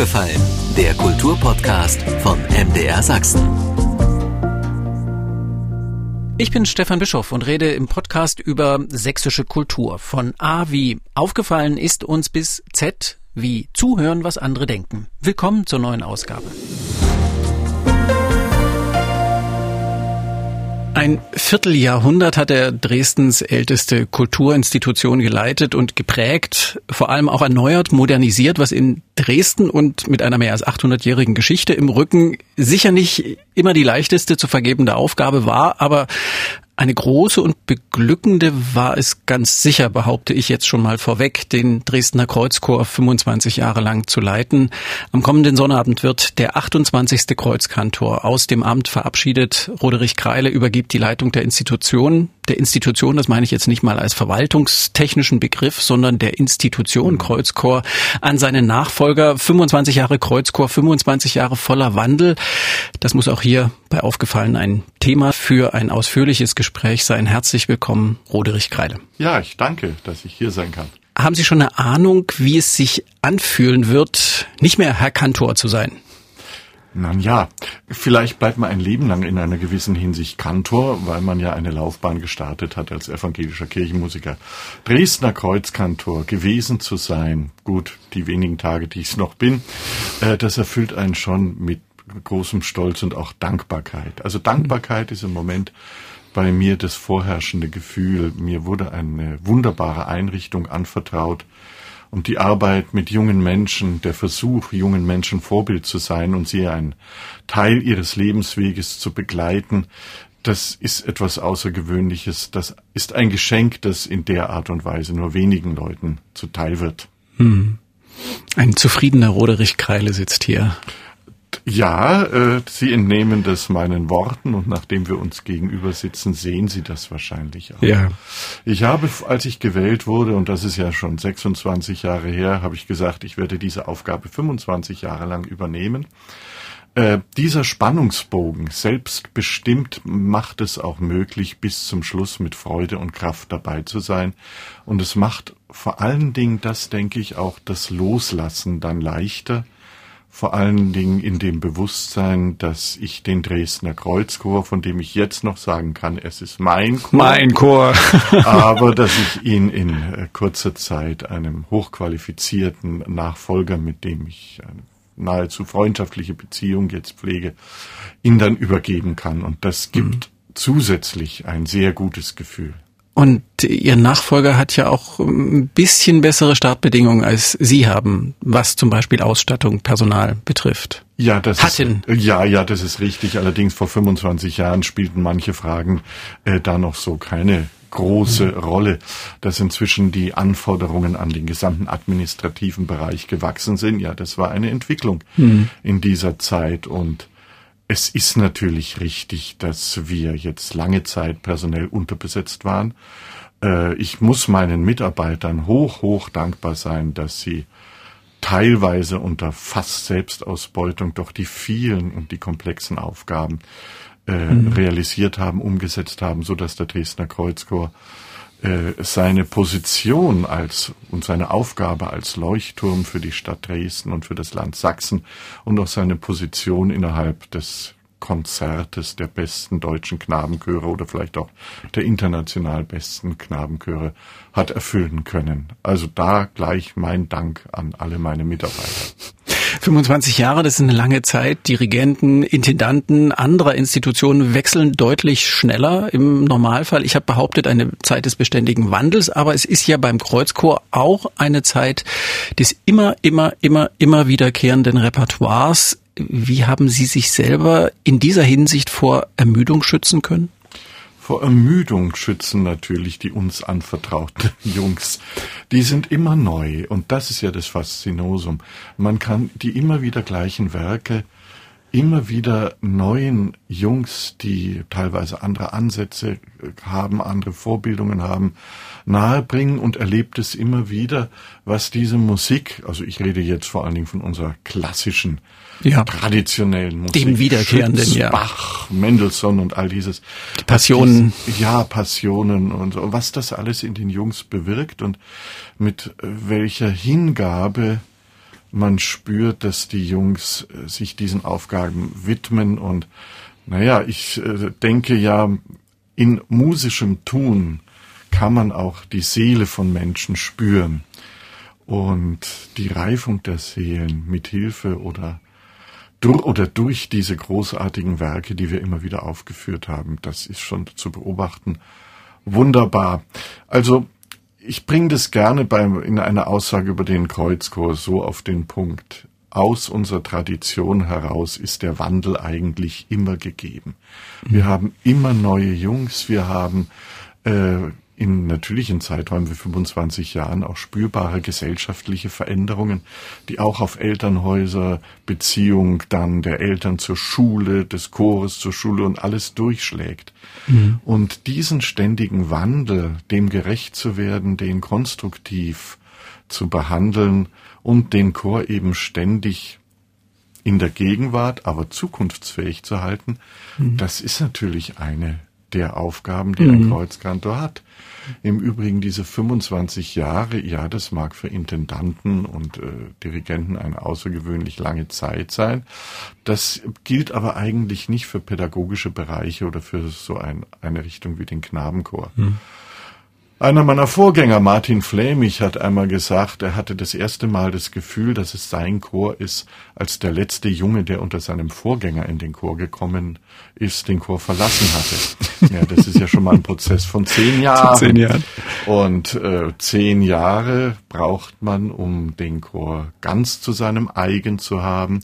aufgefallen? Der Kulturpodcast von MDR Sachsen. Ich bin Stefan Bischoff und rede im Podcast über sächsische Kultur. Von A wie aufgefallen ist uns bis Z wie zuhören, was andere denken. Willkommen zur neuen Ausgabe. Ein Vierteljahrhundert hat er Dresdens älteste Kulturinstitution geleitet und geprägt, vor allem auch erneuert, modernisiert, was in Dresden und mit einer mehr als 800-jährigen Geschichte im Rücken sicher nicht immer die leichteste zu vergebende Aufgabe war, aber eine große und beglückende war es ganz sicher, behaupte ich jetzt schon mal vorweg, den Dresdner Kreuzchor 25 Jahre lang zu leiten. Am kommenden Sonnabend wird der 28. Kreuzkantor aus dem Amt verabschiedet. Roderich Kreile übergibt die Leitung der Institution der Institution, das meine ich jetzt nicht mal als verwaltungstechnischen Begriff, sondern der Institution Kreuzchor an seinen Nachfolger. 25 Jahre Kreuzchor, 25 Jahre voller Wandel. Das muss auch hier bei Aufgefallen ein Thema für ein ausführliches Gespräch sein. Herzlich willkommen, Roderich Kreile. Ja, ich danke, dass ich hier sein kann. Haben Sie schon eine Ahnung, wie es sich anfühlen wird, nicht mehr Herr Kantor zu sein? Na ja, vielleicht bleibt man ein Leben lang in einer gewissen Hinsicht Kantor, weil man ja eine Laufbahn gestartet hat als evangelischer Kirchenmusiker. Dresdner Kreuzkantor gewesen zu sein, gut, die wenigen Tage, die ich es noch bin, äh, das erfüllt einen schon mit großem Stolz und auch Dankbarkeit. Also Dankbarkeit ist im Moment bei mir das vorherrschende Gefühl. Mir wurde eine wunderbare Einrichtung anvertraut, und die Arbeit mit jungen Menschen, der Versuch, jungen Menschen Vorbild zu sein und sie einen Teil ihres Lebensweges zu begleiten, das ist etwas Außergewöhnliches. Das ist ein Geschenk, das in der Art und Weise nur wenigen Leuten zuteil wird. Hm. Ein zufriedener Roderich Kreile sitzt hier. Ja, äh, Sie entnehmen das meinen Worten und nachdem wir uns gegenüber sitzen, sehen Sie das wahrscheinlich auch. Ja. Ich habe, als ich gewählt wurde, und das ist ja schon 26 Jahre her, habe ich gesagt, ich werde diese Aufgabe 25 Jahre lang übernehmen. Äh, dieser Spannungsbogen selbstbestimmt macht es auch möglich, bis zum Schluss mit Freude und Kraft dabei zu sein. Und es macht vor allen Dingen, das denke ich, auch das Loslassen dann leichter, vor allen Dingen in dem Bewusstsein, dass ich den Dresdner Kreuzchor, von dem ich jetzt noch sagen kann, es ist mein Chor, mein Chor, aber dass ich ihn in äh, kurzer Zeit einem hochqualifizierten Nachfolger, mit dem ich eine nahezu freundschaftliche Beziehung jetzt pflege, ihn dann übergeben kann. Und das gibt mhm. zusätzlich ein sehr gutes Gefühl. Und Ihr Nachfolger hat ja auch ein bisschen bessere Startbedingungen als Sie haben, was zum Beispiel Ausstattung, Personal betrifft. Ja, das Hatten. ist, ja, ja, das ist richtig. Allerdings vor 25 Jahren spielten manche Fragen äh, da noch so keine große mhm. Rolle, dass inzwischen die Anforderungen an den gesamten administrativen Bereich gewachsen sind. Ja, das war eine Entwicklung mhm. in dieser Zeit und es ist natürlich richtig, dass wir jetzt lange Zeit personell unterbesetzt waren. Äh, ich muss meinen Mitarbeitern hoch, hoch dankbar sein, dass sie teilweise unter fast Selbstausbeutung doch die vielen und die komplexen Aufgaben äh, mhm. realisiert haben, umgesetzt haben, so dass der Dresdner Kreuzchor seine Position als und seine Aufgabe als Leuchtturm für die Stadt Dresden und für das Land Sachsen und auch seine Position innerhalb des Konzertes der besten deutschen Knabenchöre oder vielleicht auch der international besten Knabenchöre hat erfüllen können. Also da gleich mein Dank an alle meine Mitarbeiter. 25 Jahre, das ist eine lange Zeit. Dirigenten, Intendanten anderer Institutionen wechseln deutlich schneller im Normalfall. Ich habe behauptet, eine Zeit des beständigen Wandels, aber es ist ja beim Kreuzchor auch eine Zeit des immer, immer, immer, immer wiederkehrenden Repertoires. Wie haben Sie sich selber in dieser Hinsicht vor Ermüdung schützen können? Vor Ermüdung schützen natürlich die uns anvertrauten Jungs. Die sind immer neu und das ist ja das Faszinosum. Man kann die immer wieder gleichen Werke immer wieder neuen Jungs, die teilweise andere Ansätze haben, andere Vorbildungen haben, nahebringen und erlebt es immer wieder, was diese Musik, also ich rede jetzt vor allen Dingen von unserer klassischen, ja. traditionellen Musik, dem wiederkehrenden, Schütz, ja. Bach, Mendelssohn und all dieses, die Passionen, dies, ja, Passionen und so, was das alles in den Jungs bewirkt und mit welcher Hingabe Man spürt, dass die Jungs äh, sich diesen Aufgaben widmen und naja, ich äh, denke ja, in musischem Tun kann man auch die Seele von Menschen spüren. Und die Reifung der Seelen mit Hilfe oder durch, oder durch diese großartigen Werke, die wir immer wieder aufgeführt haben, das ist schon zu beobachten. Wunderbar. Also ich bringe das gerne beim, in einer Aussage über den Kreuzchor so auf den Punkt. Aus unserer Tradition heraus ist der Wandel eigentlich immer gegeben. Wir haben immer neue Jungs, wir haben äh, in natürlichen Zeiträumen wie 25 Jahren auch spürbare gesellschaftliche Veränderungen, die auch auf Elternhäuser, Beziehung dann der Eltern zur Schule, des Chores zur Schule und alles durchschlägt. Mhm. Und diesen ständigen Wandel, dem gerecht zu werden, den konstruktiv zu behandeln und den Chor eben ständig in der Gegenwart, aber zukunftsfähig zu halten, mhm. das ist natürlich eine der Aufgaben, die mhm. ein Kreuzkantor hat. Im Übrigen diese 25 Jahre, ja, das mag für Intendanten und äh, Dirigenten eine außergewöhnlich lange Zeit sein. Das gilt aber eigentlich nicht für pädagogische Bereiche oder für so ein, eine Richtung wie den Knabenchor. Hm. Einer meiner Vorgänger, Martin Flämig, hat einmal gesagt, er hatte das erste Mal das Gefühl, dass es sein Chor ist, als der letzte Junge, der unter seinem Vorgänger in den Chor gekommen ist, den Chor verlassen hatte. Ja, das ist ja schon mal ein Prozess von zehn Jahren. zehn Jahren. Und äh, zehn Jahre braucht man, um den Chor ganz zu seinem eigen zu haben.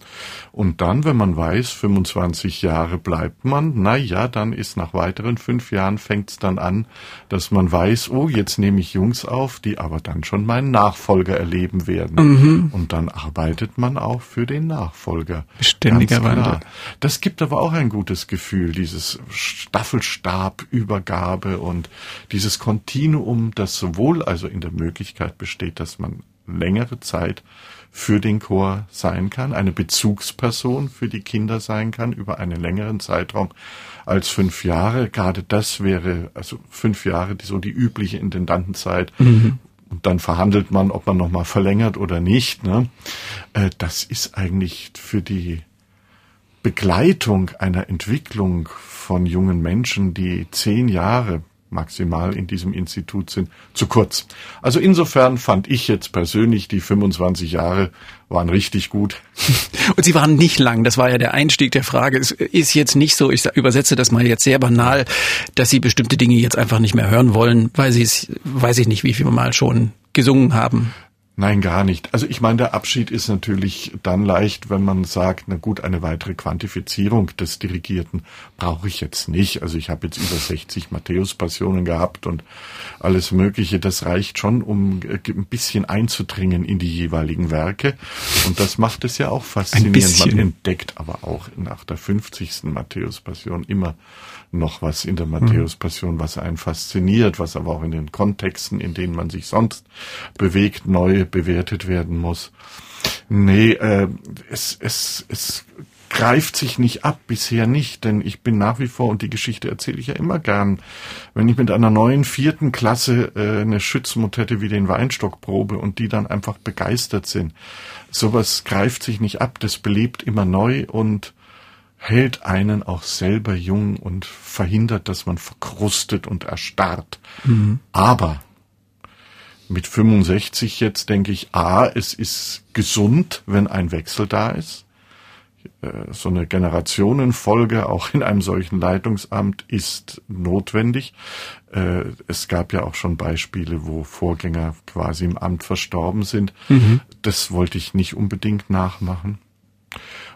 Und dann, wenn man weiß, 25 Jahre bleibt man, na ja, dann ist nach weiteren fünf Jahren fängt es dann an, dass man weiß, oh, jetzt nehme ich Jungs auf, die aber dann schon meinen Nachfolger erleben werden. Mhm. Und dann arbeitet man auch für den Nachfolger. Ständiger Wandel. Das gibt aber auch ein gutes Gefühl, dieses Staffelstabübergabe und dieses Kontinuum, das sowohl also in der Möglichkeit besteht, dass man längere Zeit für den Chor sein kann, eine Bezugsperson für die Kinder sein kann über einen längeren Zeitraum als fünf Jahre. Gerade das wäre, also fünf Jahre, so die übliche Intendantenzeit. Mhm. Und dann verhandelt man, ob man nochmal verlängert oder nicht. Ne? Äh, das ist eigentlich für die Begleitung einer Entwicklung von jungen Menschen, die zehn Jahre maximal in diesem Institut sind, zu kurz. Also insofern fand ich jetzt persönlich die 25 Jahre waren richtig gut. Und sie waren nicht lang. Das war ja der Einstieg der Frage. Es ist jetzt nicht so, ich übersetze das mal jetzt sehr banal, dass sie bestimmte Dinge jetzt einfach nicht mehr hören wollen, weil sie es, weiß ich nicht, wie viel Mal schon gesungen haben. Nein, gar nicht. Also ich meine, der Abschied ist natürlich dann leicht, wenn man sagt, na gut, eine weitere Quantifizierung des Dirigierten brauche ich jetzt nicht. Also ich habe jetzt über 60 Matthäus-Passionen gehabt und alles Mögliche. Das reicht schon, um äh, ein bisschen einzudringen in die jeweiligen Werke. Und das macht es ja auch faszinierend. Man entdeckt aber auch nach der 50. Matthäus-Passion immer noch was in der Matthäus-Passion, was einen fasziniert, was aber auch in den Kontexten, in denen man sich sonst bewegt, neu bewertet werden muss. Nee, äh, es, es, es greift sich nicht ab, bisher nicht, denn ich bin nach wie vor, und die Geschichte erzähle ich ja immer gern, wenn ich mit einer neuen vierten Klasse äh, eine Schützmotette wie den Weinstock probe und die dann einfach begeistert sind. Sowas greift sich nicht ab, das belebt immer neu und hält einen auch selber jung und verhindert, dass man verkrustet und erstarrt. Mhm. Aber mit 65 jetzt denke ich, a, es ist gesund, wenn ein Wechsel da ist. Äh, so eine Generationenfolge auch in einem solchen Leitungsamt ist notwendig. Äh, es gab ja auch schon Beispiele, wo Vorgänger quasi im Amt verstorben sind. Mhm. Das wollte ich nicht unbedingt nachmachen.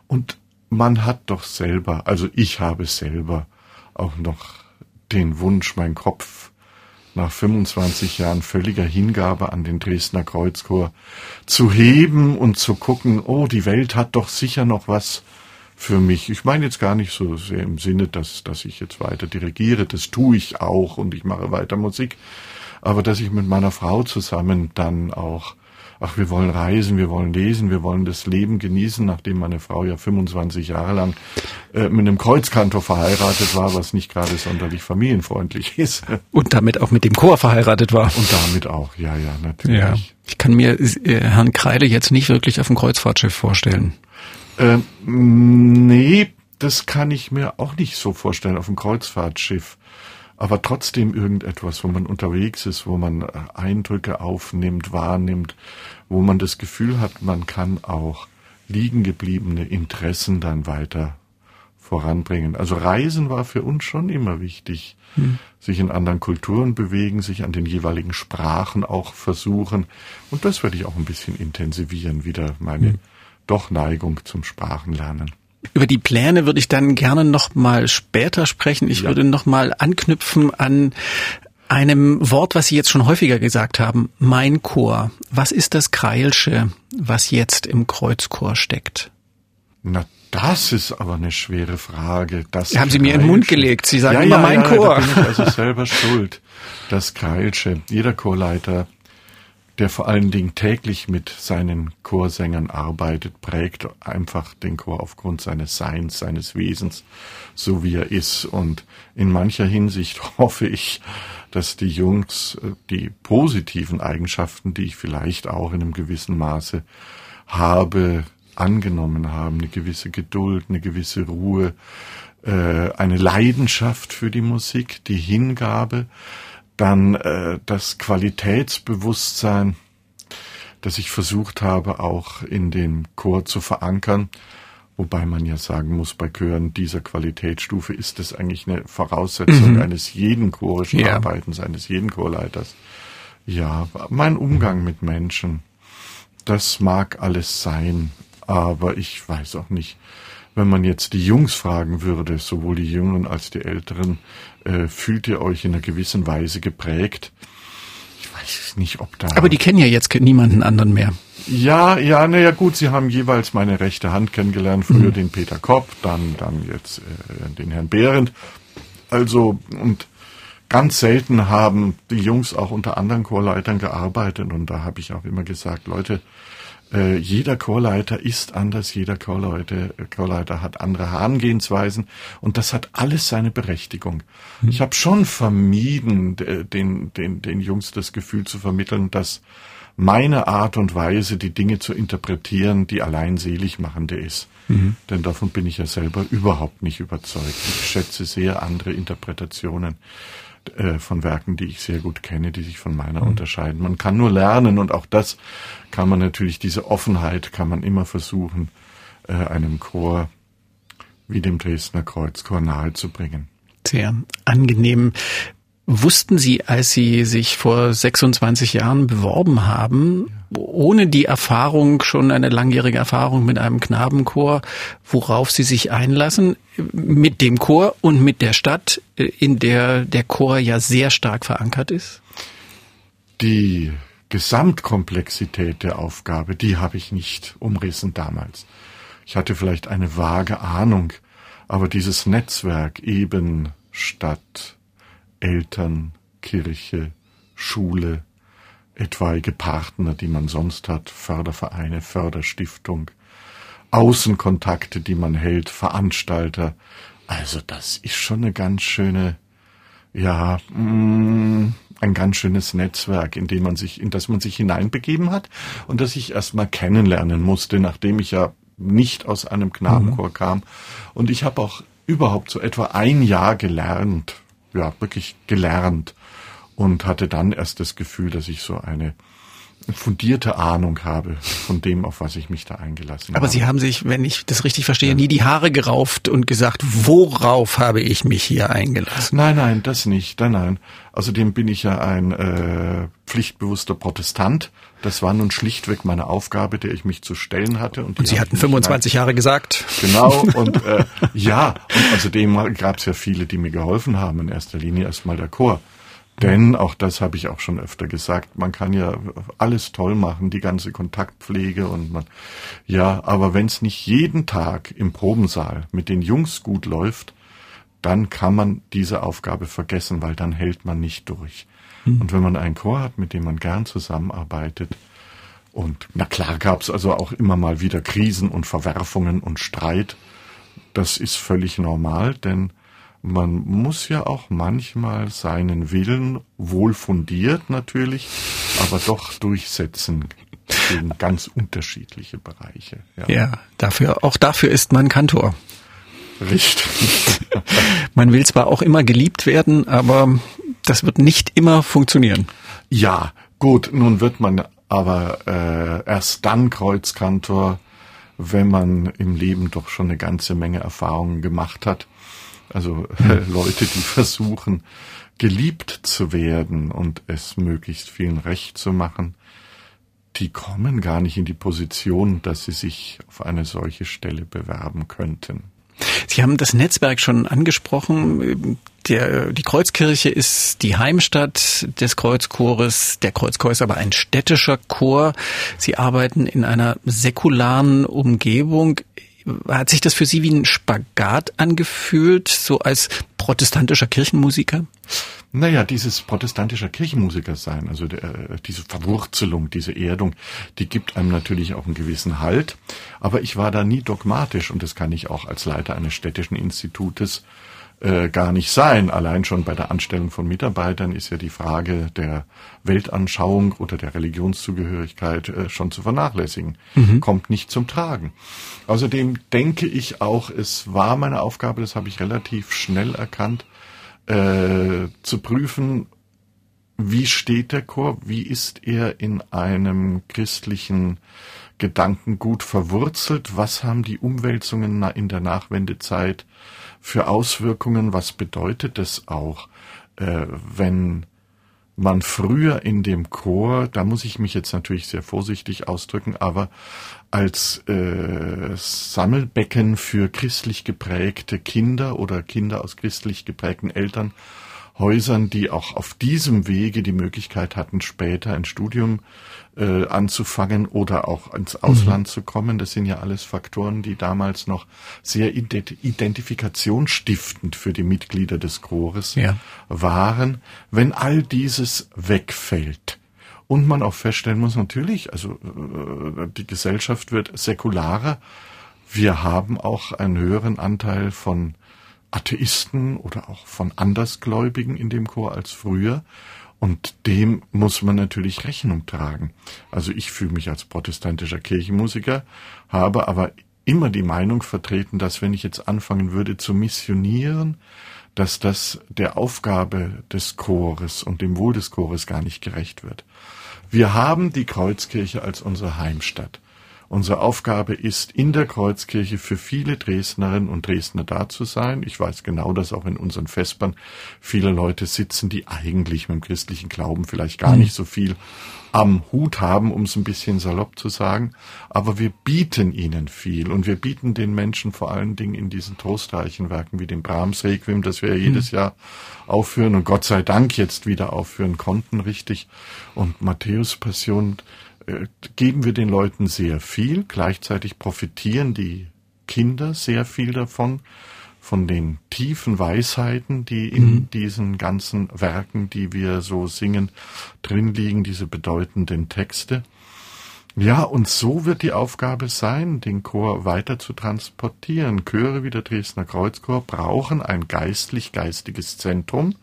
Und man hat doch selber, also ich habe selber auch noch den Wunsch, mein Kopf nach 25 Jahren völliger Hingabe an den Dresdner Kreuzchor zu heben und zu gucken, oh, die Welt hat doch sicher noch was für mich. Ich meine jetzt gar nicht so sehr im Sinne, dass, dass ich jetzt weiter dirigiere, das tue ich auch und ich mache weiter Musik, aber dass ich mit meiner Frau zusammen dann auch ach, wir wollen reisen, wir wollen lesen, wir wollen das Leben genießen, nachdem meine Frau ja 25 Jahre lang äh, mit einem Kreuzkantor verheiratet war, was nicht gerade sonderlich familienfreundlich ist. Und damit auch mit dem Chor verheiratet war. Und damit auch, ja, ja, natürlich. Ja. Ich kann mir äh, Herrn Kreide jetzt nicht wirklich auf dem Kreuzfahrtschiff vorstellen. Ähm, nee, das kann ich mir auch nicht so vorstellen auf dem Kreuzfahrtschiff. Aber trotzdem irgendetwas, wo man unterwegs ist, wo man äh, Eindrücke aufnimmt, wahrnimmt, wo man das Gefühl hat, man kann auch liegen gebliebene Interessen dann weiter voranbringen. Also Reisen war für uns schon immer wichtig. Hm. Sich in anderen Kulturen bewegen, sich an den jeweiligen Sprachen auch versuchen. Und das werde ich auch ein bisschen intensivieren, wieder meine hm. doch Neigung zum Sprachenlernen. Über die Pläne würde ich dann gerne noch mal später sprechen. Ich ja. würde noch mal anknüpfen an einem Wort, was Sie jetzt schon häufiger gesagt haben, mein Chor. Was ist das Kreilsche, was jetzt im Kreuzchor steckt? Na, das ist aber eine schwere Frage. Das haben Sie mir in den Mund gelegt. Sie sagen ja, immer ja, mein ja, Chor. Da bin ich also selber schuld. Das Kreilsche. Jeder Chorleiter der vor allen Dingen täglich mit seinen Chorsängern arbeitet, prägt einfach den Chor aufgrund seines Seins, seines Wesens, so wie er ist. Und in mancher Hinsicht hoffe ich, dass die Jungs äh, die positiven Eigenschaften, die ich vielleicht auch in einem gewissen Maße habe, angenommen haben. Eine gewisse Geduld, eine gewisse Ruhe, äh, eine Leidenschaft für die Musik, die Hingabe, dann äh, das Qualitätsbewusstsein, das ich versucht habe, auch in den Chor zu verankern. Wobei man ja sagen muss, bei Chören dieser Qualitätsstufe ist das eigentlich eine Voraussetzung mhm. eines jeden chorischen ja. Arbeitens, eines jeden Chorleiters. Ja, mein Umgang mit Menschen, das mag alles sein, aber ich weiß auch nicht, wenn man jetzt die Jungs fragen würde, sowohl die Jüngeren als die Älteren, äh, fühlt ihr euch in einer gewissen Weise geprägt? Ich weiß nicht, ob da. Aber die kennen ja jetzt niemanden anderen mehr. Ja, ja, naja gut, sie haben jeweils meine rechte Hand kennengelernt, früher mhm. den Peter Kopp, dann, dann jetzt äh, den Herrn Behrendt. Also, und ganz selten haben die Jungs auch unter anderen Chorleitern gearbeitet und da habe ich auch immer gesagt, Leute, äh, jeder Chorleiter ist anders, jeder Chorleiter, Chorleiter hat andere Herangehensweisen und das hat alles seine Berechtigung. Mhm. Ich habe schon vermieden, den, den, den Jungs das Gefühl zu vermitteln, dass meine Art und Weise, die Dinge zu interpretieren, die allein selig machende ist. Mhm. Denn davon bin ich ja selber überhaupt nicht überzeugt. Ich schätze sehr andere Interpretationen äh, von Werken, die ich sehr gut kenne, die sich von meiner mhm. unterscheiden. Man kann nur lernen und auch das kann man natürlich, diese Offenheit kann man immer versuchen, äh, einem Chor wie dem Dresdner Kreuzchor nahezubringen. Sehr angenehm. Wussten Sie, als Sie sich vor 26 Jahren beworben haben, ohne die Erfahrung, schon eine langjährige Erfahrung mit einem Knabenchor, worauf Sie sich einlassen, mit dem Chor und mit der Stadt, in der der Chor ja sehr stark verankert ist? Die Gesamtkomplexität der Aufgabe, die habe ich nicht umrissen damals. Ich hatte vielleicht eine vage Ahnung, aber dieses Netzwerk eben Stadt, Eltern, Kirche, Schule, etwaige Partner, die man sonst hat, Fördervereine, Förderstiftung, Außenkontakte, die man hält, Veranstalter. Also das ist schon eine ganz schöne, ja, mm, ein ganz schönes Netzwerk, in dem man sich, in das man sich hineinbegeben hat und das ich erstmal kennenlernen musste, nachdem ich ja nicht aus einem Knabenchor mhm. kam. Und ich habe auch überhaupt so etwa ein Jahr gelernt, ja, wirklich gelernt und hatte dann erst das Gefühl, dass ich so eine fundierte Ahnung habe von dem, auf was ich mich da eingelassen Aber habe. Aber Sie haben sich, wenn ich das richtig verstehe, ja. nie die Haare gerauft und gesagt, worauf habe ich mich hier eingelassen? Nein, nein, das nicht. Nein, nein. Außerdem bin ich ja ein äh, pflichtbewusster Protestant. Das war nun schlichtweg meine Aufgabe, der ich mich zu stellen hatte. Und, und Sie hatten 25 Jahre gesagt. Genau. Und äh, ja, und außerdem gab es ja viele, die mir geholfen haben. In erster Linie erstmal der Chor. Denn, auch das habe ich auch schon öfter gesagt, man kann ja alles toll machen, die ganze Kontaktpflege und man, ja, aber wenn es nicht jeden Tag im Probensaal mit den Jungs gut läuft, dann kann man diese Aufgabe vergessen, weil dann hält man nicht durch. Mhm. Und wenn man einen Chor hat, mit dem man gern zusammenarbeitet, Und na klar gab es also auch immer mal wieder Krisen und Verwerfungen und Streit. Das ist völlig normal, denn man muss ja auch manchmal seinen Willen wohl fundiert natürlich, aber doch durchsetzen gegen ganz unterschiedliche Bereiche. Ja. ja, dafür, auch dafür ist man Kantor. Richtig. man will zwar auch immer geliebt werden, aber das wird nicht immer funktionieren. Ja, gut, nun wird man aber äh, erst dann Kreuzkantor, wenn man im Leben doch schon eine ganze Menge Erfahrungen gemacht hat. Also äh, Leute, die versuchen, geliebt zu werden und es möglichst vielen recht zu machen, die kommen gar nicht in die Position, dass sie sich auf eine solche Stelle bewerben könnten. Sie haben das Netzwerk schon angesprochen. Der, die Kreuzkirche ist die Heimstatt des Kreuzchores. Der Kreuzchor ist aber ein städtischer Chor. Sie arbeiten in einer säkularen Umgebung. Hat sich das für Sie wie ein Spagat angefühlt, so als protestantischer Kirchenmusiker? Naja, dieses protestantischer Kirchenmusiker sein, also der, äh, diese Verwurzelung, diese Erdung, die gibt einem natürlich auch einen gewissen Halt. Aber ich war da nie dogmatisch und das kann ich auch als Leiter eines städtischen Institutes äh, gar nicht sein. Allein schon bei der Anstellung von Mitarbeitern ist ja die Frage der Weltanschauung oder der Religionszugehörigkeit äh, schon zu vernachlässigen. Mhm. Kommt nicht zum Tragen. Außerdem denke ich auch, es war meine Aufgabe, das habe ich relativ schnell erkannt, äh, zu prüfen, wie steht der Chor, wie ist er in einem christlichen Gedankengut verwurzelt, was haben die Umwälzungen in der Nachwendezeit für Auswirkungen, was bedeutet es auch, äh, wenn man früher in dem Chor, da muss ich mich jetzt natürlich sehr vorsichtig ausdrücken, aber als äh, Sammelbecken für christlich geprägte Kinder oder Kinder aus christlich geprägten Elternhäusern, die auch auf diesem Wege die Möglichkeit hatten, später ein Studium äh, anzufangen oder auch ins Ausland mhm. zu kommen. Das sind ja alles Faktoren, die damals noch sehr identifikationsstiftend für die Mitglieder des Chores ja. waren. Wenn all dieses wegfällt, und man auch feststellen muss, natürlich, also äh, die Gesellschaft wird säkularer. Wir haben auch einen höheren Anteil von Atheisten oder auch von Andersgläubigen in dem Chor als früher. Und dem muss man natürlich Rechnung tragen. Also ich fühle mich als protestantischer Kirchenmusiker, habe aber immer die Meinung vertreten, dass wenn ich jetzt anfangen würde zu missionieren, dass das der Aufgabe des Chores und dem Wohl des Chores gar nicht gerecht wird. Wir haben die Kreuzkirche als unsere Heimstatt. Unsere Aufgabe ist, in der Kreuzkirche für viele Dresdnerinnen und Dresdner da zu sein. Ich weiß genau, dass auch in unseren Vespern viele Leute sitzen, die eigentlich mit dem christlichen Glauben vielleicht gar mhm. nicht so viel am Hut haben, um es ein bisschen salopp zu sagen. Aber wir bieten ihnen viel und wir bieten den Menschen vor allen Dingen in diesen trostreichen Werken wie dem Brahms Requiem, das wir ja jedes mhm. Jahr aufführen und Gott sei Dank jetzt wieder aufführen konnten, richtig. Und Matthäus Passion geben wir den Leuten sehr viel. Gleichzeitig profitieren die Kinder sehr viel davon, von den tiefen Weisheiten, die in mhm. diesen ganzen Werken, die wir so singen, drin liegen, diese bedeutenden Texte. Ja, und so wird die Aufgabe sein, den Chor weiter zu transportieren. Chöre wie der Dresdner Kreuzchor brauchen ein geistlich-geistiges Zentrum,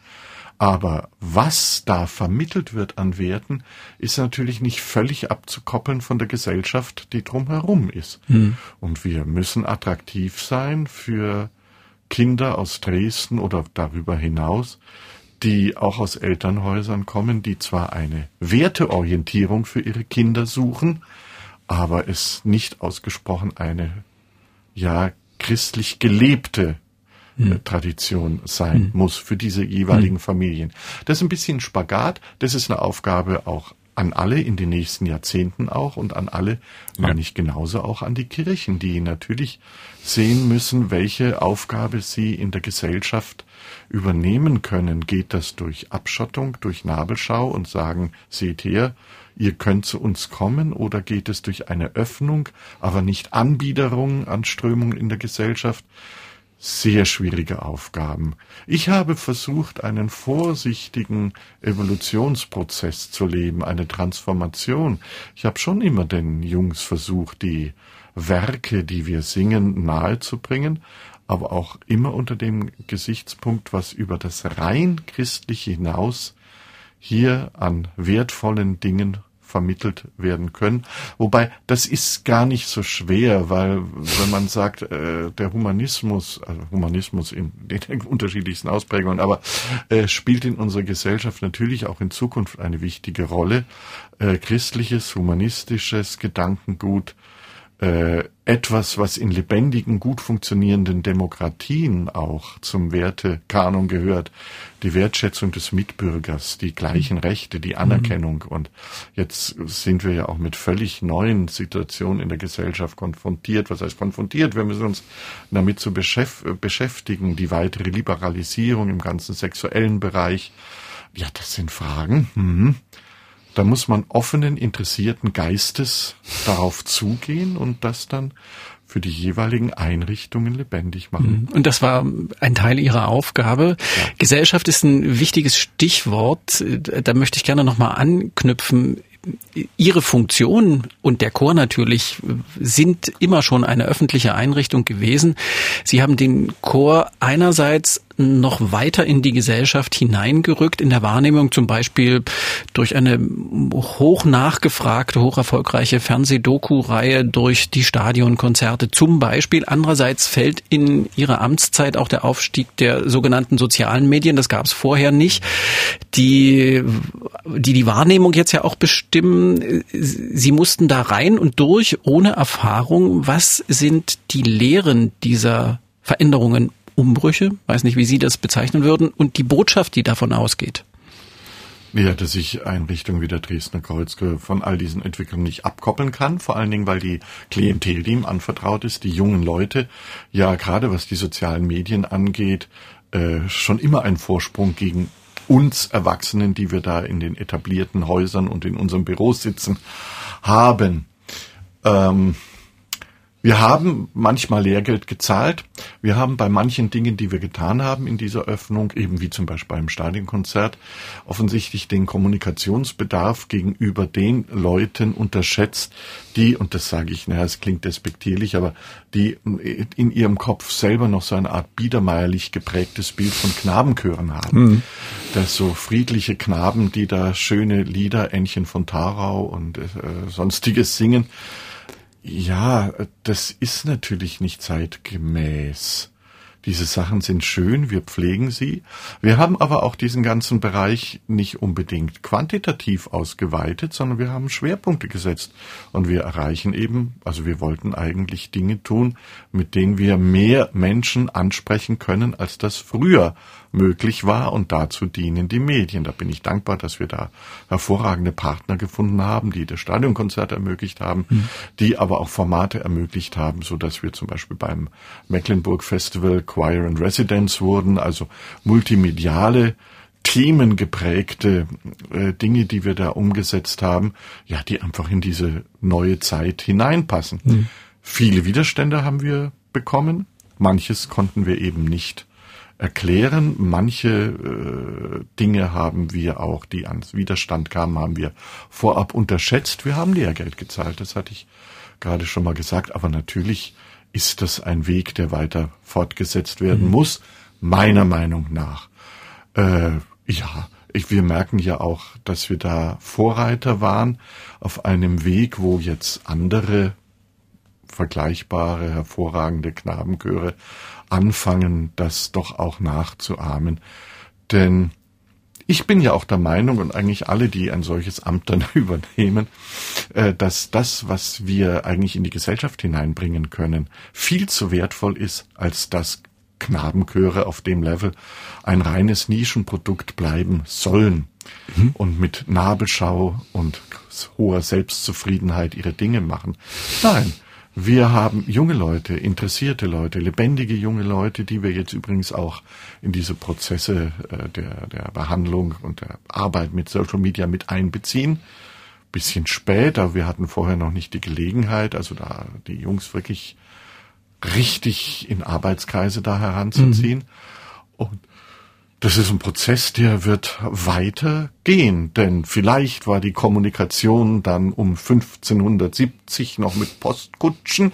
aber was da vermittelt wird an Werten, ist natürlich nicht völlig abzukoppeln von der Gesellschaft, die drumherum ist. Hm. Und wir müssen attraktiv sein für Kinder aus Dresden oder darüber hinaus, die auch aus Elternhäusern kommen, die zwar eine Werteorientierung für ihre Kinder suchen, aber es nicht ausgesprochen eine ja christlich gelebte. Tradition sein hm. muss für diese jeweiligen hm. Familien. Das ist ein bisschen Spagat. Das ist eine Aufgabe auch an alle in den nächsten Jahrzehnten auch und an alle, ja. meine ich genauso auch an die Kirchen, die natürlich sehen müssen, welche Aufgabe sie in der Gesellschaft übernehmen können. Geht das durch Abschottung, durch Nabelschau und sagen, seht her, ihr könnt zu uns kommen oder geht es durch eine Öffnung, aber nicht Anbiederung an Strömungen in der Gesellschaft? Sehr schwierige Aufgaben. Ich habe versucht, einen vorsichtigen Evolutionsprozess zu leben, eine Transformation. Ich habe schon immer den Jungs versucht, die Werke, die wir singen, nahezubringen, aber auch immer unter dem Gesichtspunkt, was über das rein christliche hinaus hier an wertvollen Dingen vermittelt werden können. Wobei das ist gar nicht so schwer, weil wenn man sagt, äh, der Humanismus, also Humanismus in den unterschiedlichsten Ausprägungen, aber äh, spielt in unserer Gesellschaft natürlich auch in Zukunft eine wichtige Rolle. Äh, christliches, humanistisches Gedankengut äh, etwas, was in lebendigen, gut funktionierenden Demokratien auch zum Wertekanon gehört. Die Wertschätzung des Mitbürgers, die gleichen Rechte, die Anerkennung. Mhm. Und jetzt sind wir ja auch mit völlig neuen Situationen in der Gesellschaft konfrontiert. Was heißt konfrontiert? Wir müssen uns damit zu beschäftigen. Die weitere Liberalisierung im ganzen sexuellen Bereich. Ja, das sind Fragen. Mhm da muss man offenen, interessierten Geistes darauf zugehen und das dann für die jeweiligen Einrichtungen lebendig machen. Mhm. Und das war ein Teil Ihrer Aufgabe. Ja. Gesellschaft ist ein wichtiges Stichwort. Da möchte ich gerne nochmal anknüpfen. Ihre Funktion und der Chor natürlich sind immer schon eine öffentliche Einrichtung gewesen. Sie haben den Chor einerseits noch weiter in die Gesellschaft hineingerückt, in der Wahrnehmung zum Beispiel durch eine hoch nachgefragte, hoch erfolgreiche Fernsehdoku-Reihe, durch die Stadionkonzerte zum Beispiel. Andererseits fällt in ihrer Amtszeit auch der Aufstieg der sogenannten sozialen Medien, das gab es vorher nicht, die, die die Wahrnehmung jetzt ja auch bestimmen. Sie mussten da rein und durch ohne Erfahrung. Was sind die Lehren dieser Veränderungen Umbrüche, weiß nicht, wie Sie das bezeichnen würden, und die Botschaft, die davon ausgeht. Ja, dass sich Einrichtungen wie der Dresdner Kreuzke von all diesen Entwicklungen nicht abkoppeln kann, vor allen Dingen, weil die Klientel, die ihm anvertraut ist, die jungen Leute, ja gerade was die sozialen Medien angeht, äh, schon immer einen Vorsprung gegen uns Erwachsenen, die wir da in den etablierten Häusern und in unserem Büro sitzen, haben. Ähm, wir haben manchmal Lehrgeld gezahlt. Wir haben bei manchen Dingen, die wir getan haben in dieser Öffnung, eben wie zum Beispiel beim Stadionkonzert, offensichtlich den Kommunikationsbedarf gegenüber den Leuten unterschätzt, die, und das sage ich, naja, es klingt despektierlich, aber die in ihrem Kopf selber noch so eine Art biedermeierlich geprägtes Bild von Knabenchören haben. Mhm. Das so friedliche Knaben, die da schöne Lieder, Ännchen von Tarau und äh, sonstiges singen ja, das ist natürlich nicht zeitgemäß. Diese Sachen sind schön, wir pflegen sie. Wir haben aber auch diesen ganzen Bereich nicht unbedingt quantitativ ausgeweitet, sondern wir haben Schwerpunkte gesetzt. Und wir erreichen eben, also wir wollten eigentlich Dinge tun, mit denen wir mehr Menschen ansprechen können, als das früher möglich war und dazu dienen die Medien. Da bin ich dankbar, dass wir da hervorragende Partner gefunden haben, die das Stadionkonzert ermöglicht haben, mhm. die aber auch Formate ermöglicht haben, so dass wir zum Beispiel beim Mecklenburg Festival Choir and Residence wurden, also multimediale themengeprägte äh, Dinge, die wir da umgesetzt haben, ja, die einfach in diese neue Zeit hineinpassen. Mhm. Viele Widerstände haben wir bekommen, manches konnten wir eben nicht erklären. Manche äh, Dinge haben wir auch, die ans Widerstand kamen, haben wir vorab unterschätzt. Wir haben Lehrgeld gezahlt, das hatte ich gerade schon mal gesagt. Aber natürlich ist das ein Weg, der weiter fortgesetzt werden mhm. muss, meiner Meinung nach. Äh, ja, ich, wir merken ja auch, dass wir da Vorreiter waren auf einem Weg, wo jetzt andere vergleichbare, hervorragende Knabenchöre anfangen, das doch auch nachzuahmen. Denn ich bin ja auch der Meinung und eigentlich alle, die ein solches Amt dann übernehmen, äh, dass das, was wir eigentlich in die Gesellschaft hineinbringen können, viel zu wertvoll ist, als dass Knabenchöre auf dem Level ein reines Nischenprodukt bleiben sollen mhm. und mit Nabelschau und hoher Selbstzufriedenheit ihre Dinge machen. Nein, wir haben junge Leute, interessierte Leute, lebendige junge Leute, die wir jetzt übrigens auch in diese Prozesse äh, der, der Behandlung und der Arbeit mit Social Media mit einbeziehen. Bisschen spät, aber wir hatten vorher noch nicht die Gelegenheit, also da die Jungs wirklich richtig in Arbeitskreise da heranzuziehen. Mhm. Und das ist ein Prozess, der wird weitergehen, denn vielleicht war die Kommunikation dann um 1570 noch mit Postkutschen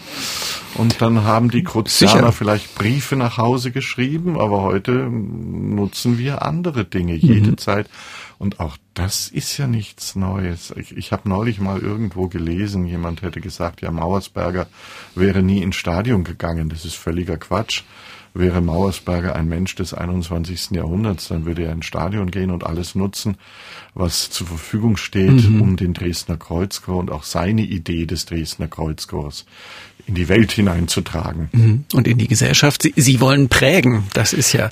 und dann haben die Kruzianer vielleicht Briefe nach Hause geschrieben, aber heute nutzen wir andere Dinge jede mhm. Zeit und auch das ist ja nichts Neues. Ich, ich habe neulich mal irgendwo gelesen, jemand hätte gesagt, ja, Mauersberger wäre nie ins Stadion gegangen. Das ist völliger Quatsch wäre Mauersberger ein Mensch des 21. Jahrhunderts, dann würde er ins Stadion gehen und alles nutzen, was zur Verfügung steht, mhm. um den Dresdner Kreuzchor und auch seine Idee des Dresdner Kreuzchors in die Welt hineinzutragen. Mhm. Und in die Gesellschaft. Sie, Sie wollen prägen. Das ist ja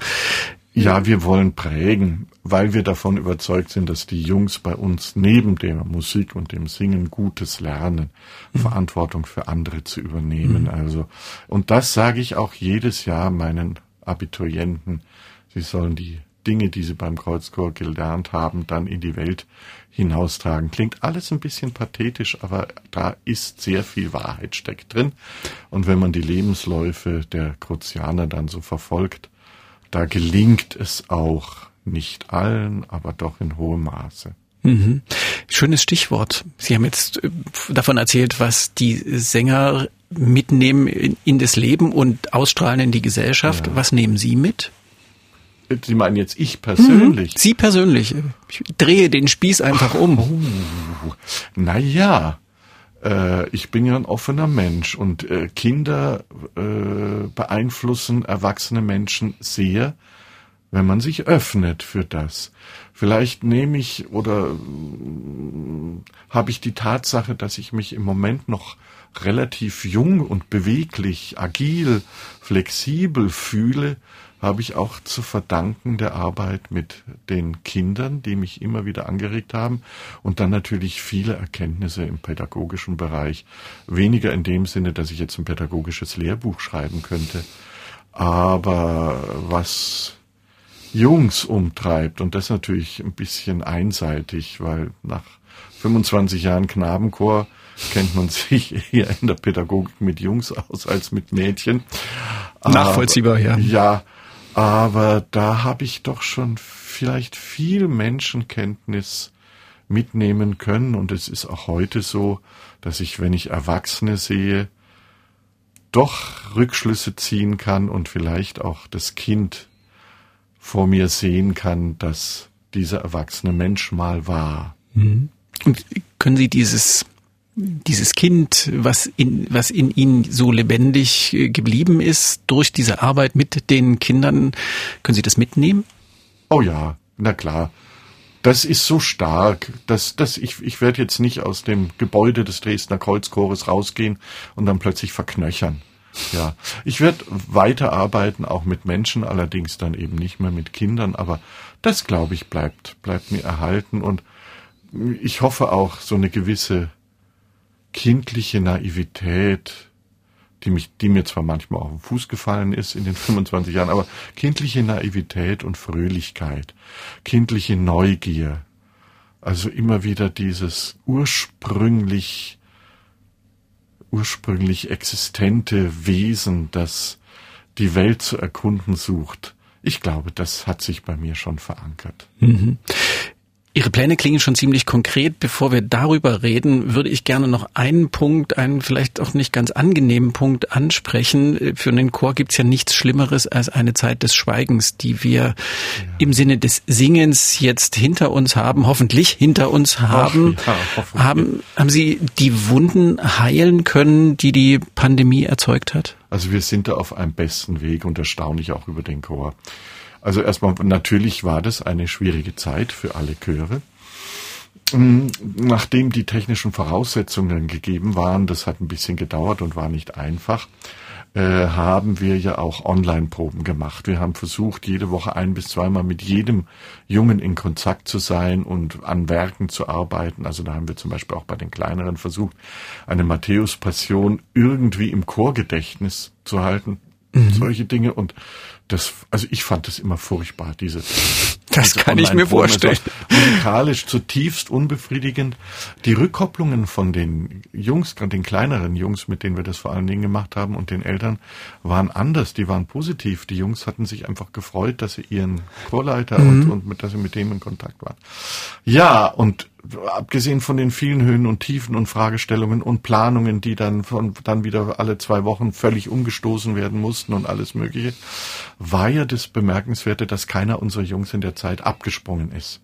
ja, wir wollen prägen, weil wir davon überzeugt sind, dass die Jungs bei uns neben der Musik und dem Singen Gutes lernen, mhm. Verantwortung für andere zu übernehmen. Mhm. Also, und das sage ich auch jedes Jahr meinen Abiturienten. Sie sollen die Dinge, die sie beim Kreuzchor gelernt haben, dann in die Welt hinaustragen. Klingt alles ein bisschen pathetisch, aber da ist sehr viel Wahrheit steckt drin. Und wenn man die Lebensläufe der Kruzianer dann so verfolgt, da gelingt es auch nicht allen, aber doch in hohem Maße. Mhm. Schönes Stichwort. Sie haben jetzt äh, davon erzählt, was die Sänger mitnehmen in, das Leben und ausstrahlen in die Gesellschaft. Ja. Was nehmen Sie mit? Sie meinen jetzt ich persönlich? Mhm. Sie persönlich. Ich drehe den Spieß einfach um. Oh, naja, äh, ich bin ja ein offener Mensch und äh, Kinder äh, beeinflussen erwachsene Menschen sehr, wenn man sich öffnet für das. Vielleicht nehme ich oder äh, habe ich die Tatsache, dass ich mich im Moment noch relativ jung und beweglich, agil, flexibel fühle, habe ich auch zu verdanken der Arbeit mit den Kindern, die mich immer wieder angeregt haben und dann natürlich viele Erkenntnisse im pädagogischen Bereich. Weniger in dem Sinne, dass ich jetzt ein pädagogisches Lehrbuch schreiben könnte, aber was Jungs umtreibt und das natürlich ein bisschen einseitig, weil nach 25 Jahren Knabenchor kennt man sich eher in der Pädagogik mit Jungs aus als mit Mädchen. Nachvollziehbar, ja. Ja, aber da habe ich doch schon vielleicht viel Menschenkenntnis mitnehmen können. Und es ist auch heute so, dass ich, wenn ich Erwachsene sehe, doch Rückschlüsse ziehen kann und vielleicht auch das Kind vor mir sehen kann, dass dieser erwachsene Mensch mal war. Mhm. Und können Sie dieses dieses Kind, was in, was in ihnen so lebendig äh, geblieben ist, durch diese Arbeit mit den Kindern, können Sie das mitnehmen? Oh ja, na klar. Das ist so stark, dass, dass ich, ich werde jetzt nicht aus dem Gebäude des Dresdner Kreuzchores rausgehen und dann plötzlich verknöchern. Ja, ich werde weiterarbeiten, auch mit Menschen, allerdings dann eben nicht mehr mit Kindern, aber das, glaube ich, bleibt, bleibt mir erhalten und ich hoffe auch so eine gewisse kindliche Naivität, die mich, die mir zwar manchmal auf den Fuß gefallen ist in den 25 Jahren, aber kindliche Naivität und Fröhlichkeit, kindliche Neugier, also immer wieder dieses ursprünglich, ursprünglich existente Wesen, das die Welt zu erkunden sucht. Ich glaube, das hat sich bei mir schon verankert. Mhm. Ihre Pläne klingen schon ziemlich konkret. Bevor wir darüber reden, würde ich gerne noch einen Punkt, einen vielleicht auch nicht ganz angenehmen Punkt ansprechen. Für einen Chor gibt's ja nichts Schlimmeres als eine Zeit des Schweigens, die wir ja. im Sinne des Singens jetzt hinter uns haben, hoffentlich hinter uns haben. Ja, haben, haben Sie die Wunden heilen können, die die Pandemie erzeugt hat? Also wir sind da auf einem besten Weg und erstaunlich auch über den Chor. Also erstmal, natürlich war das eine schwierige Zeit für alle Chöre. Mm, nachdem die technischen Voraussetzungen gegeben waren, das hat ein bisschen gedauert und war nicht einfach, äh, haben wir ja auch Online-Proben gemacht. Wir haben versucht, jede Woche ein bis zweimal mit jedem Jungen in Kontakt zu sein und an Werken zu arbeiten. Also da haben wir zum Beispiel auch bei den kleineren versucht, eine Matthäus-Passion irgendwie im Chorgedächtnis zu halten. Mhm. Solche Dinge und das, also ich fand das immer furchtbar, diese. Das diese kann ich mir vorstellen. Musikalisch zutiefst unbefriedigend. Die Rückkopplungen von den Jungs, den kleineren Jungs, mit denen wir das vor allen Dingen gemacht haben, und den Eltern waren anders. Die waren positiv. Die Jungs hatten sich einfach gefreut, dass sie ihren Chorleiter mhm. und, und mit, dass sie mit dem in Kontakt waren. Ja, und abgesehen von den vielen Höhen und Tiefen und Fragestellungen und Planungen, die dann von, dann wieder alle zwei Wochen völlig umgestoßen werden mussten und alles Mögliche, war ja das Bemerkenswerte, dass keiner unserer Jungs in der Zeit abgesprungen ist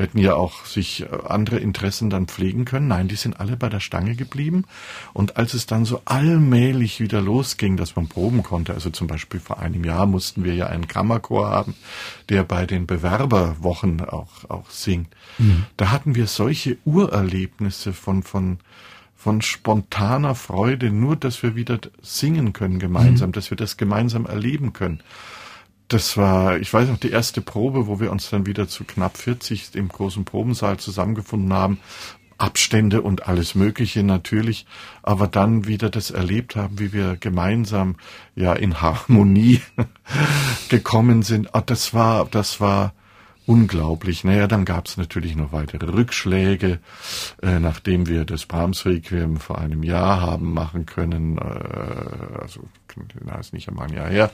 hätten ja auch sich äh, andere Interessen dann pflegen können. Nein, die sind alle bei der Stange geblieben. Und als es dann so allmählich wieder losging, dass man proben konnte, also zum Beispiel vor einem Jahr mussten wir ja einen Kammerchor haben, der bei den Bewerberwochen auch, auch singt. Mhm. Da hatten wir solche Urerlebnisse von, von, von spontaner Freude, nur dass wir wieder singen können gemeinsam, mhm. dass wir das gemeinsam erleben können das war, ich weiß noch, die erste Probe, wo wir uns dann wieder zu knapp 40 im großen Probensaal zusammengefunden haben. Abstände und alles Mögliche natürlich, aber dann wieder das erlebt haben, wie wir gemeinsam ja in Harmonie gekommen sind. Ah, das war, das war unglaublich. Naja, dann gab es natürlich noch weitere Rückschläge, äh, nachdem wir das Brahms Requiem vor einem Jahr haben machen können, äh, also na, ist nicht einmal ein Jahr her,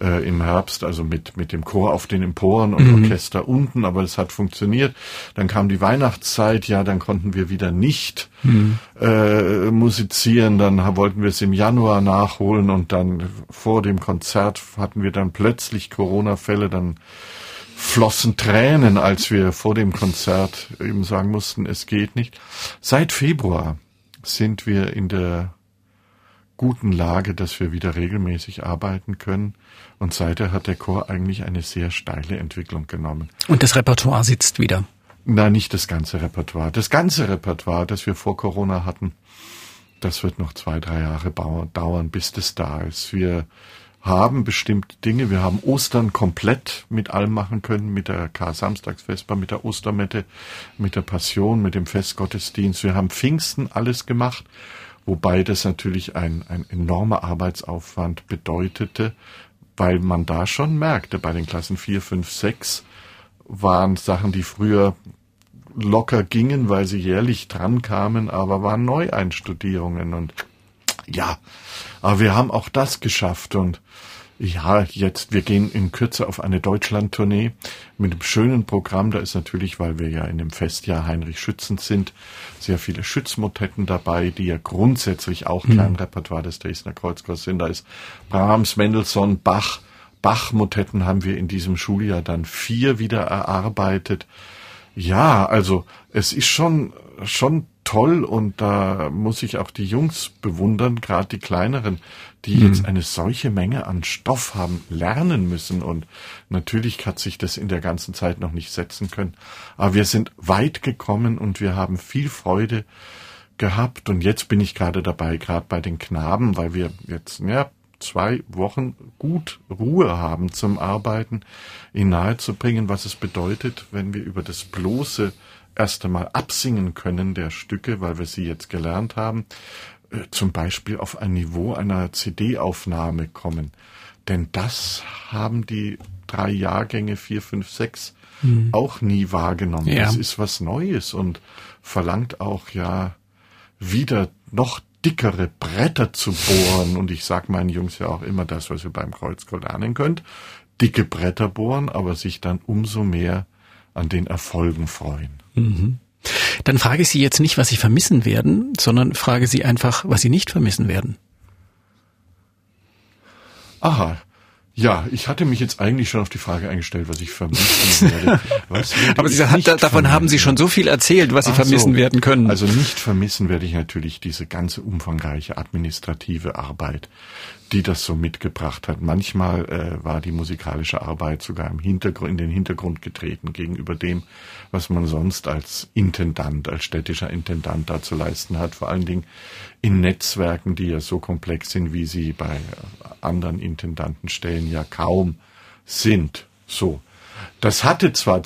äh, im Herbst, also mit, mit dem Chor auf den Emporen und mhm. Orchester unten, aber es hat funktioniert. Dann kam die Weihnachtszeit, ja, dann konnten wir wieder nicht mhm. äh, musizieren, dann wollten wir es im Januar nachholen und dann vor dem Konzert hatten wir dann plötzlich Corona-Fälle, dann flossen Tränen, als wir vor dem Konzert eben sagen mussten, es geht nicht. Seit Februar sind wir in der guten Lage, dass wir wieder regelmäßig arbeiten können. Und seither hat der Chor eigentlich eine sehr steile Entwicklung genommen. Und das Repertoire sitzt wieder? Nein, nicht das ganze Repertoire. Das ganze Repertoire, das wir vor Corona hatten, das wird noch zwei, drei Jahre dauern, bis das da ist. Wir haben bestimmte Dinge. Wir haben Ostern komplett mit allem machen können, mit der Kar-Samstagsvesper, mit der Ostermette, mit der Passion, mit dem Festgottesdienst. Wir haben Pfingsten alles gemacht, wobei das natürlich ein, ein enormer Arbeitsaufwand bedeutete, weil man da schon merkte, bei den Klassen 4, 5, 6 waren Sachen, die früher locker gingen, weil sie jährlich dran kamen, aber waren Neueinstudierungen und ja, aber wir haben auch das geschafft und ja, jetzt, wir gehen in Kürze auf eine Deutschland-Tournee mit einem schönen Programm. Da ist natürlich, weil wir ja in dem Festjahr Heinrich Schützend sind, sehr viele Schützmotetten dabei, die ja grundsätzlich auch mhm. Kleinrepertoire des Dresdner Kreuzchors sind. Da ist Brahms, Mendelssohn, Bach. Bach-Motetten haben wir in diesem Schuljahr dann vier wieder erarbeitet. Ja, also es ist schon, schon toll und da muss ich auch die Jungs bewundern, gerade die kleineren, die mhm. jetzt eine solche Menge an Stoff haben lernen müssen. Und natürlich hat sich das in der ganzen Zeit noch nicht setzen können, aber wir sind weit gekommen und wir haben viel Freude gehabt. Und jetzt bin ich gerade dabei, gerade bei den Knaben, weil wir jetzt ja zwei Wochen gut Ruhe haben zum Arbeiten, ihnen nahezubringen, was es bedeutet, wenn wir über das bloße erst einmal absingen können der Stücke, weil wir sie jetzt gelernt haben, äh, zum Beispiel auf ein Niveau einer CD-Aufnahme kommen. Denn das haben die drei Jahrgänge vier, fünf, sechs mhm. auch nie wahrgenommen. Ja. Das ist was Neues und verlangt auch ja wieder noch dickere Bretter zu bohren. Und ich sag meinen Jungs ja auch immer das, was ihr beim Kreuzchor lernen könnt. Dicke Bretter bohren, aber sich dann umso mehr an den Erfolgen freuen. Mhm. Dann frage ich Sie jetzt nicht, was Sie vermissen werden, sondern frage Sie einfach, was Sie nicht vermissen werden. Aha. Ja, ich hatte mich jetzt eigentlich schon auf die Frage eingestellt, was ich vermissen werde. Was Aber Sie hat, davon vermissen? haben Sie schon so viel erzählt, was Sie Ach vermissen so. werden können. Also nicht vermissen werde ich natürlich diese ganze umfangreiche administrative Arbeit, die das so mitgebracht hat. Manchmal äh, war die musikalische Arbeit sogar im Hintergrund, in den Hintergrund getreten gegenüber dem, was man sonst als Intendant, als städtischer Intendant da zu leisten hat. Vor allen Dingen in Netzwerken, die ja so komplex sind, wie sie bei anderen Intendantenstellen ja kaum sind. So. Das hatte zwar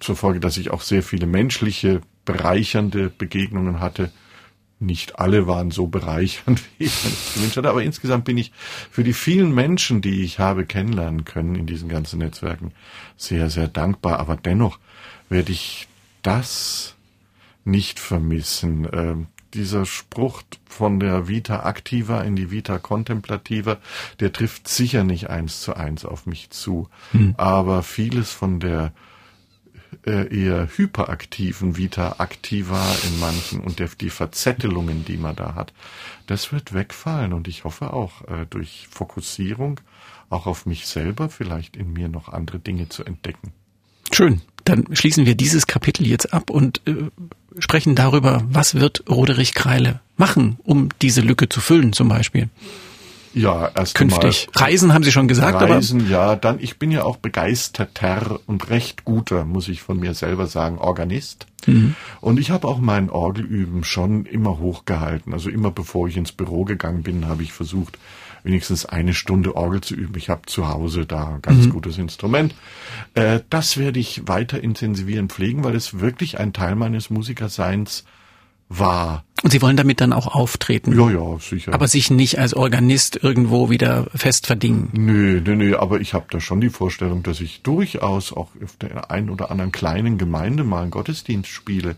zur Folge, dass ich auch sehr viele menschliche, bereichernde Begegnungen hatte, nicht alle waren so bereichernd, wie ich das gewünscht hatte, aber insgesamt bin ich für die vielen Menschen, die ich habe kennenlernen können in diesen ganzen Netzwerken, sehr, sehr dankbar. Aber dennoch werde ich das nicht vermissen. Ähm, dieser Spruch von der Vita activa in die Vita contemplativa, der trifft sicher nicht eins zu eins auf mich zu. Hm. Aber vieles von der äh, eher hyperaktiven Vita activa in manchen und die Verzettelungen, die man da hat, das wird wegfallen und ich hoffe auch äh, durch Fokussierung auch auf mich selber vielleicht in mir noch andere Dinge zu entdecken. Schön. Dann schließen wir dieses Kapitel jetzt ab und äh, sprechen darüber, was wird Roderich Kreile machen, um diese Lücke zu füllen zum Beispiel. Ja, erst künftig. Mal Reisen haben Sie schon gesagt, Reisen, aber ja, dann ich bin ja auch begeisterter und recht guter, muss ich von mir selber sagen, Organist. Mhm. Und ich habe auch mein Orgelüben schon immer hochgehalten. Also immer bevor ich ins Büro gegangen bin, habe ich versucht, wenigstens eine Stunde Orgel zu üben. Ich habe zu Hause da ein ganz mhm. gutes Instrument. Äh, das werde ich weiter intensivieren, pflegen, weil es wirklich ein Teil meines Musikerseins war. Und Sie wollen damit dann auch auftreten? Ja, ja, sicher. Aber sich nicht als Organist irgendwo wieder fest verdingen? Nö, nö, nö, aber ich habe da schon die Vorstellung, dass ich durchaus auch auf der einen oder anderen kleinen Gemeinde mal einen Gottesdienst spiele.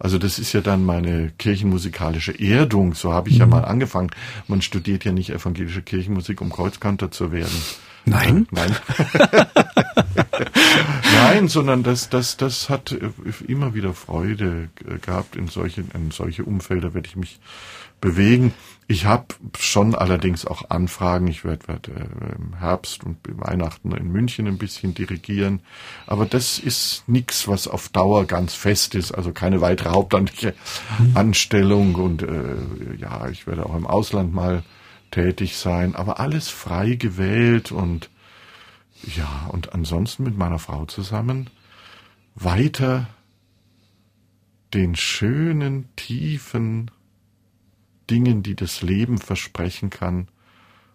Also das ist ja dann meine kirchenmusikalische Erdung. So habe ich mhm. ja mal angefangen. Man studiert ja nicht evangelische Kirchenmusik, um Kreuzkanter zu werden. Nein. Äh, nein. nein, sondern das, das, das hat immer wieder Freude gehabt. In solche, in solche Umfelder werde ich mich bewegen. Ich habe schon allerdings auch Anfragen. Ich werde werd, äh, im Herbst und Weihnachten in München ein bisschen dirigieren. Aber das ist nichts, was auf Dauer ganz fest ist. Also keine weitere hauptamtliche mhm. Anstellung. Und äh, ja, ich werde auch im Ausland mal tätig sein. Aber alles frei gewählt und ja, und ansonsten mit meiner Frau zusammen weiter den schönen, tiefen Dingen, die das Leben versprechen kann,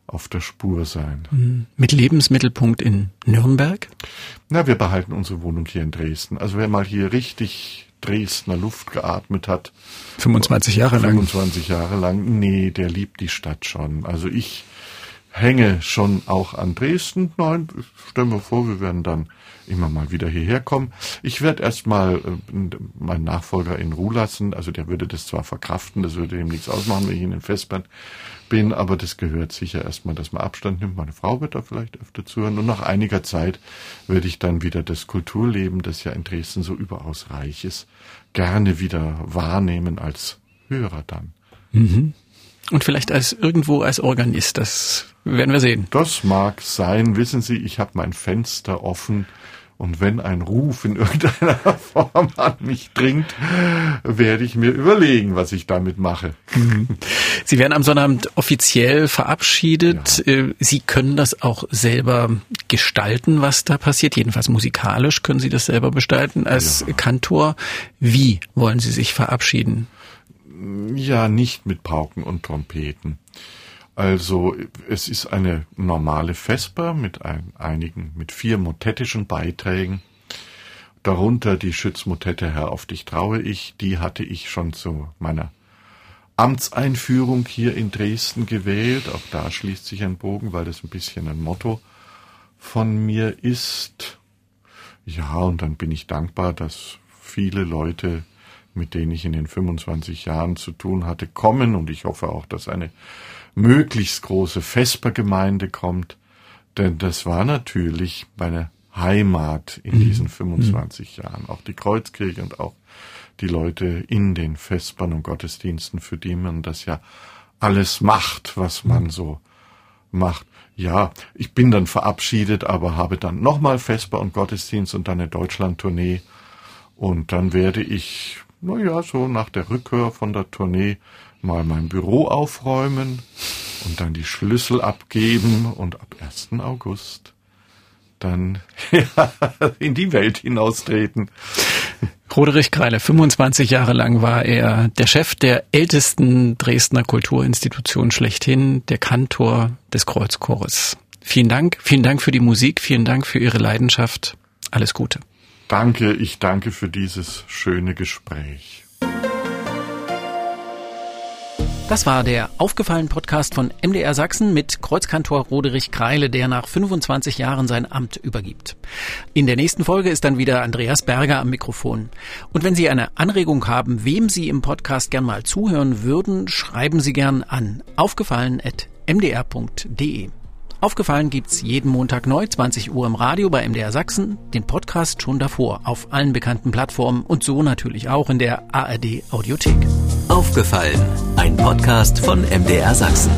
auf der Spur sein. Mhm. Mit Lebensmittelpunkt in Nürnberg? Na, wir behalten unsere Wohnung hier in Dresden. Also wer mal hier richtig Dresdner Luft geatmet hat. 25 Jahre 25 lang. 25 Jahre lang. Nee, der liebt die Stadt schon. Also ich hänge schon auch an Dresden. Nein, stellen wir vor, wir werden dann immer mal wieder hierher kommen. Ich werde erstmal äh, meinen Nachfolger in Ruhe lassen. Also der würde das zwar verkraften, das würde ihm nichts ausmachen, wenn ich in den Festband bin, aber das gehört sicher erstmal, dass man Abstand nimmt. Meine Frau wird da vielleicht öfter zuhören. Und nach einiger Zeit werde ich dann wieder das Kulturleben, das ja in Dresden so überaus reich ist, gerne wieder wahrnehmen als Hörer dann. Mhm. Und vielleicht als irgendwo als Organist, das werden wir sehen. Das mag sein. Wissen Sie, ich habe mein Fenster offen und wenn ein Ruf in irgendeiner Form an mich dringt, werde ich mir überlegen, was ich damit mache. Sie werden am Sonnabend offiziell verabschiedet. Ja. Äh, Sie können das auch selber gestalten, was da passiert. Jedenfalls musikalisch können Sie das selber gestalten als ja. Kantor. Wie wollen Sie sich verabschieden? Ja, nicht mit Pauken und Trompeten. Also es ist eine normale Vesper mit ein, einigen, mit vier motettischen Beiträgen. Darunter die Schützmotette Herr, auf dich traue ich, die hatte ich schon zu meiner Amtseinführung hier in Dresden gewählt. Auch da schließt sich ein Bogen, weil das ein bisschen ein Motto von mir ist. Ja, und dann bin ich dankbar, dass viele Leute mit denen ich in den 25 Jahren zu tun hatte, kommen und ich hoffe auch, dass eine möglichst große Vespergemeinde kommt, denn das war natürlich meine Heimat in mhm. diesen 25 mhm. Jahren. Auch die Kreuzkirche und auch die Leute in den Vespern und Gottesdiensten, für die man das ja alles macht, was man mhm. so macht. Ja, ich bin dann verabschiedet, aber habe dann nochmal Vesper und Gottesdienst und dann eine Deutschland-Tournee. Und dann werde ich naja, so nach der Rückkehr von der Tournee mal mein Büro aufräumen und dann die Schlüssel abgeben und ab 1. August dann ja, in die Welt hinaustreten. Roderich Kreile, 25 Jahre lang war er der Chef der ältesten Dresdner Kulturinstitution schlechthin, der Kantor des Kreuzchores. Vielen Dank, vielen Dank für die Musik, vielen Dank für Ihre Leidenschaft. Alles Gute. Danke, ich danke für dieses schöne Gespräch. Das war der Aufgefallen Podcast von MDR Sachsen mit Kreuzkantor Roderich Kreile, der nach 25 Jahren sein Amt übergibt. In der nächsten Folge ist dann wieder Andreas Berger am Mikrofon. Und wenn Sie eine Anregung haben, wem Sie im Podcast gern mal zuhören würden, schreiben Sie gern an aufgefallen.mdr.de. Aufgefallen gibt's jeden Montag neu, 20 Uhr im Radio bei MDR Sachsen, den Podcast schon davor auf allen bekannten Plattformen und so natürlich auch in der ARD Audiothek. Aufgefallen, ein Podcast von MDR Sachsen.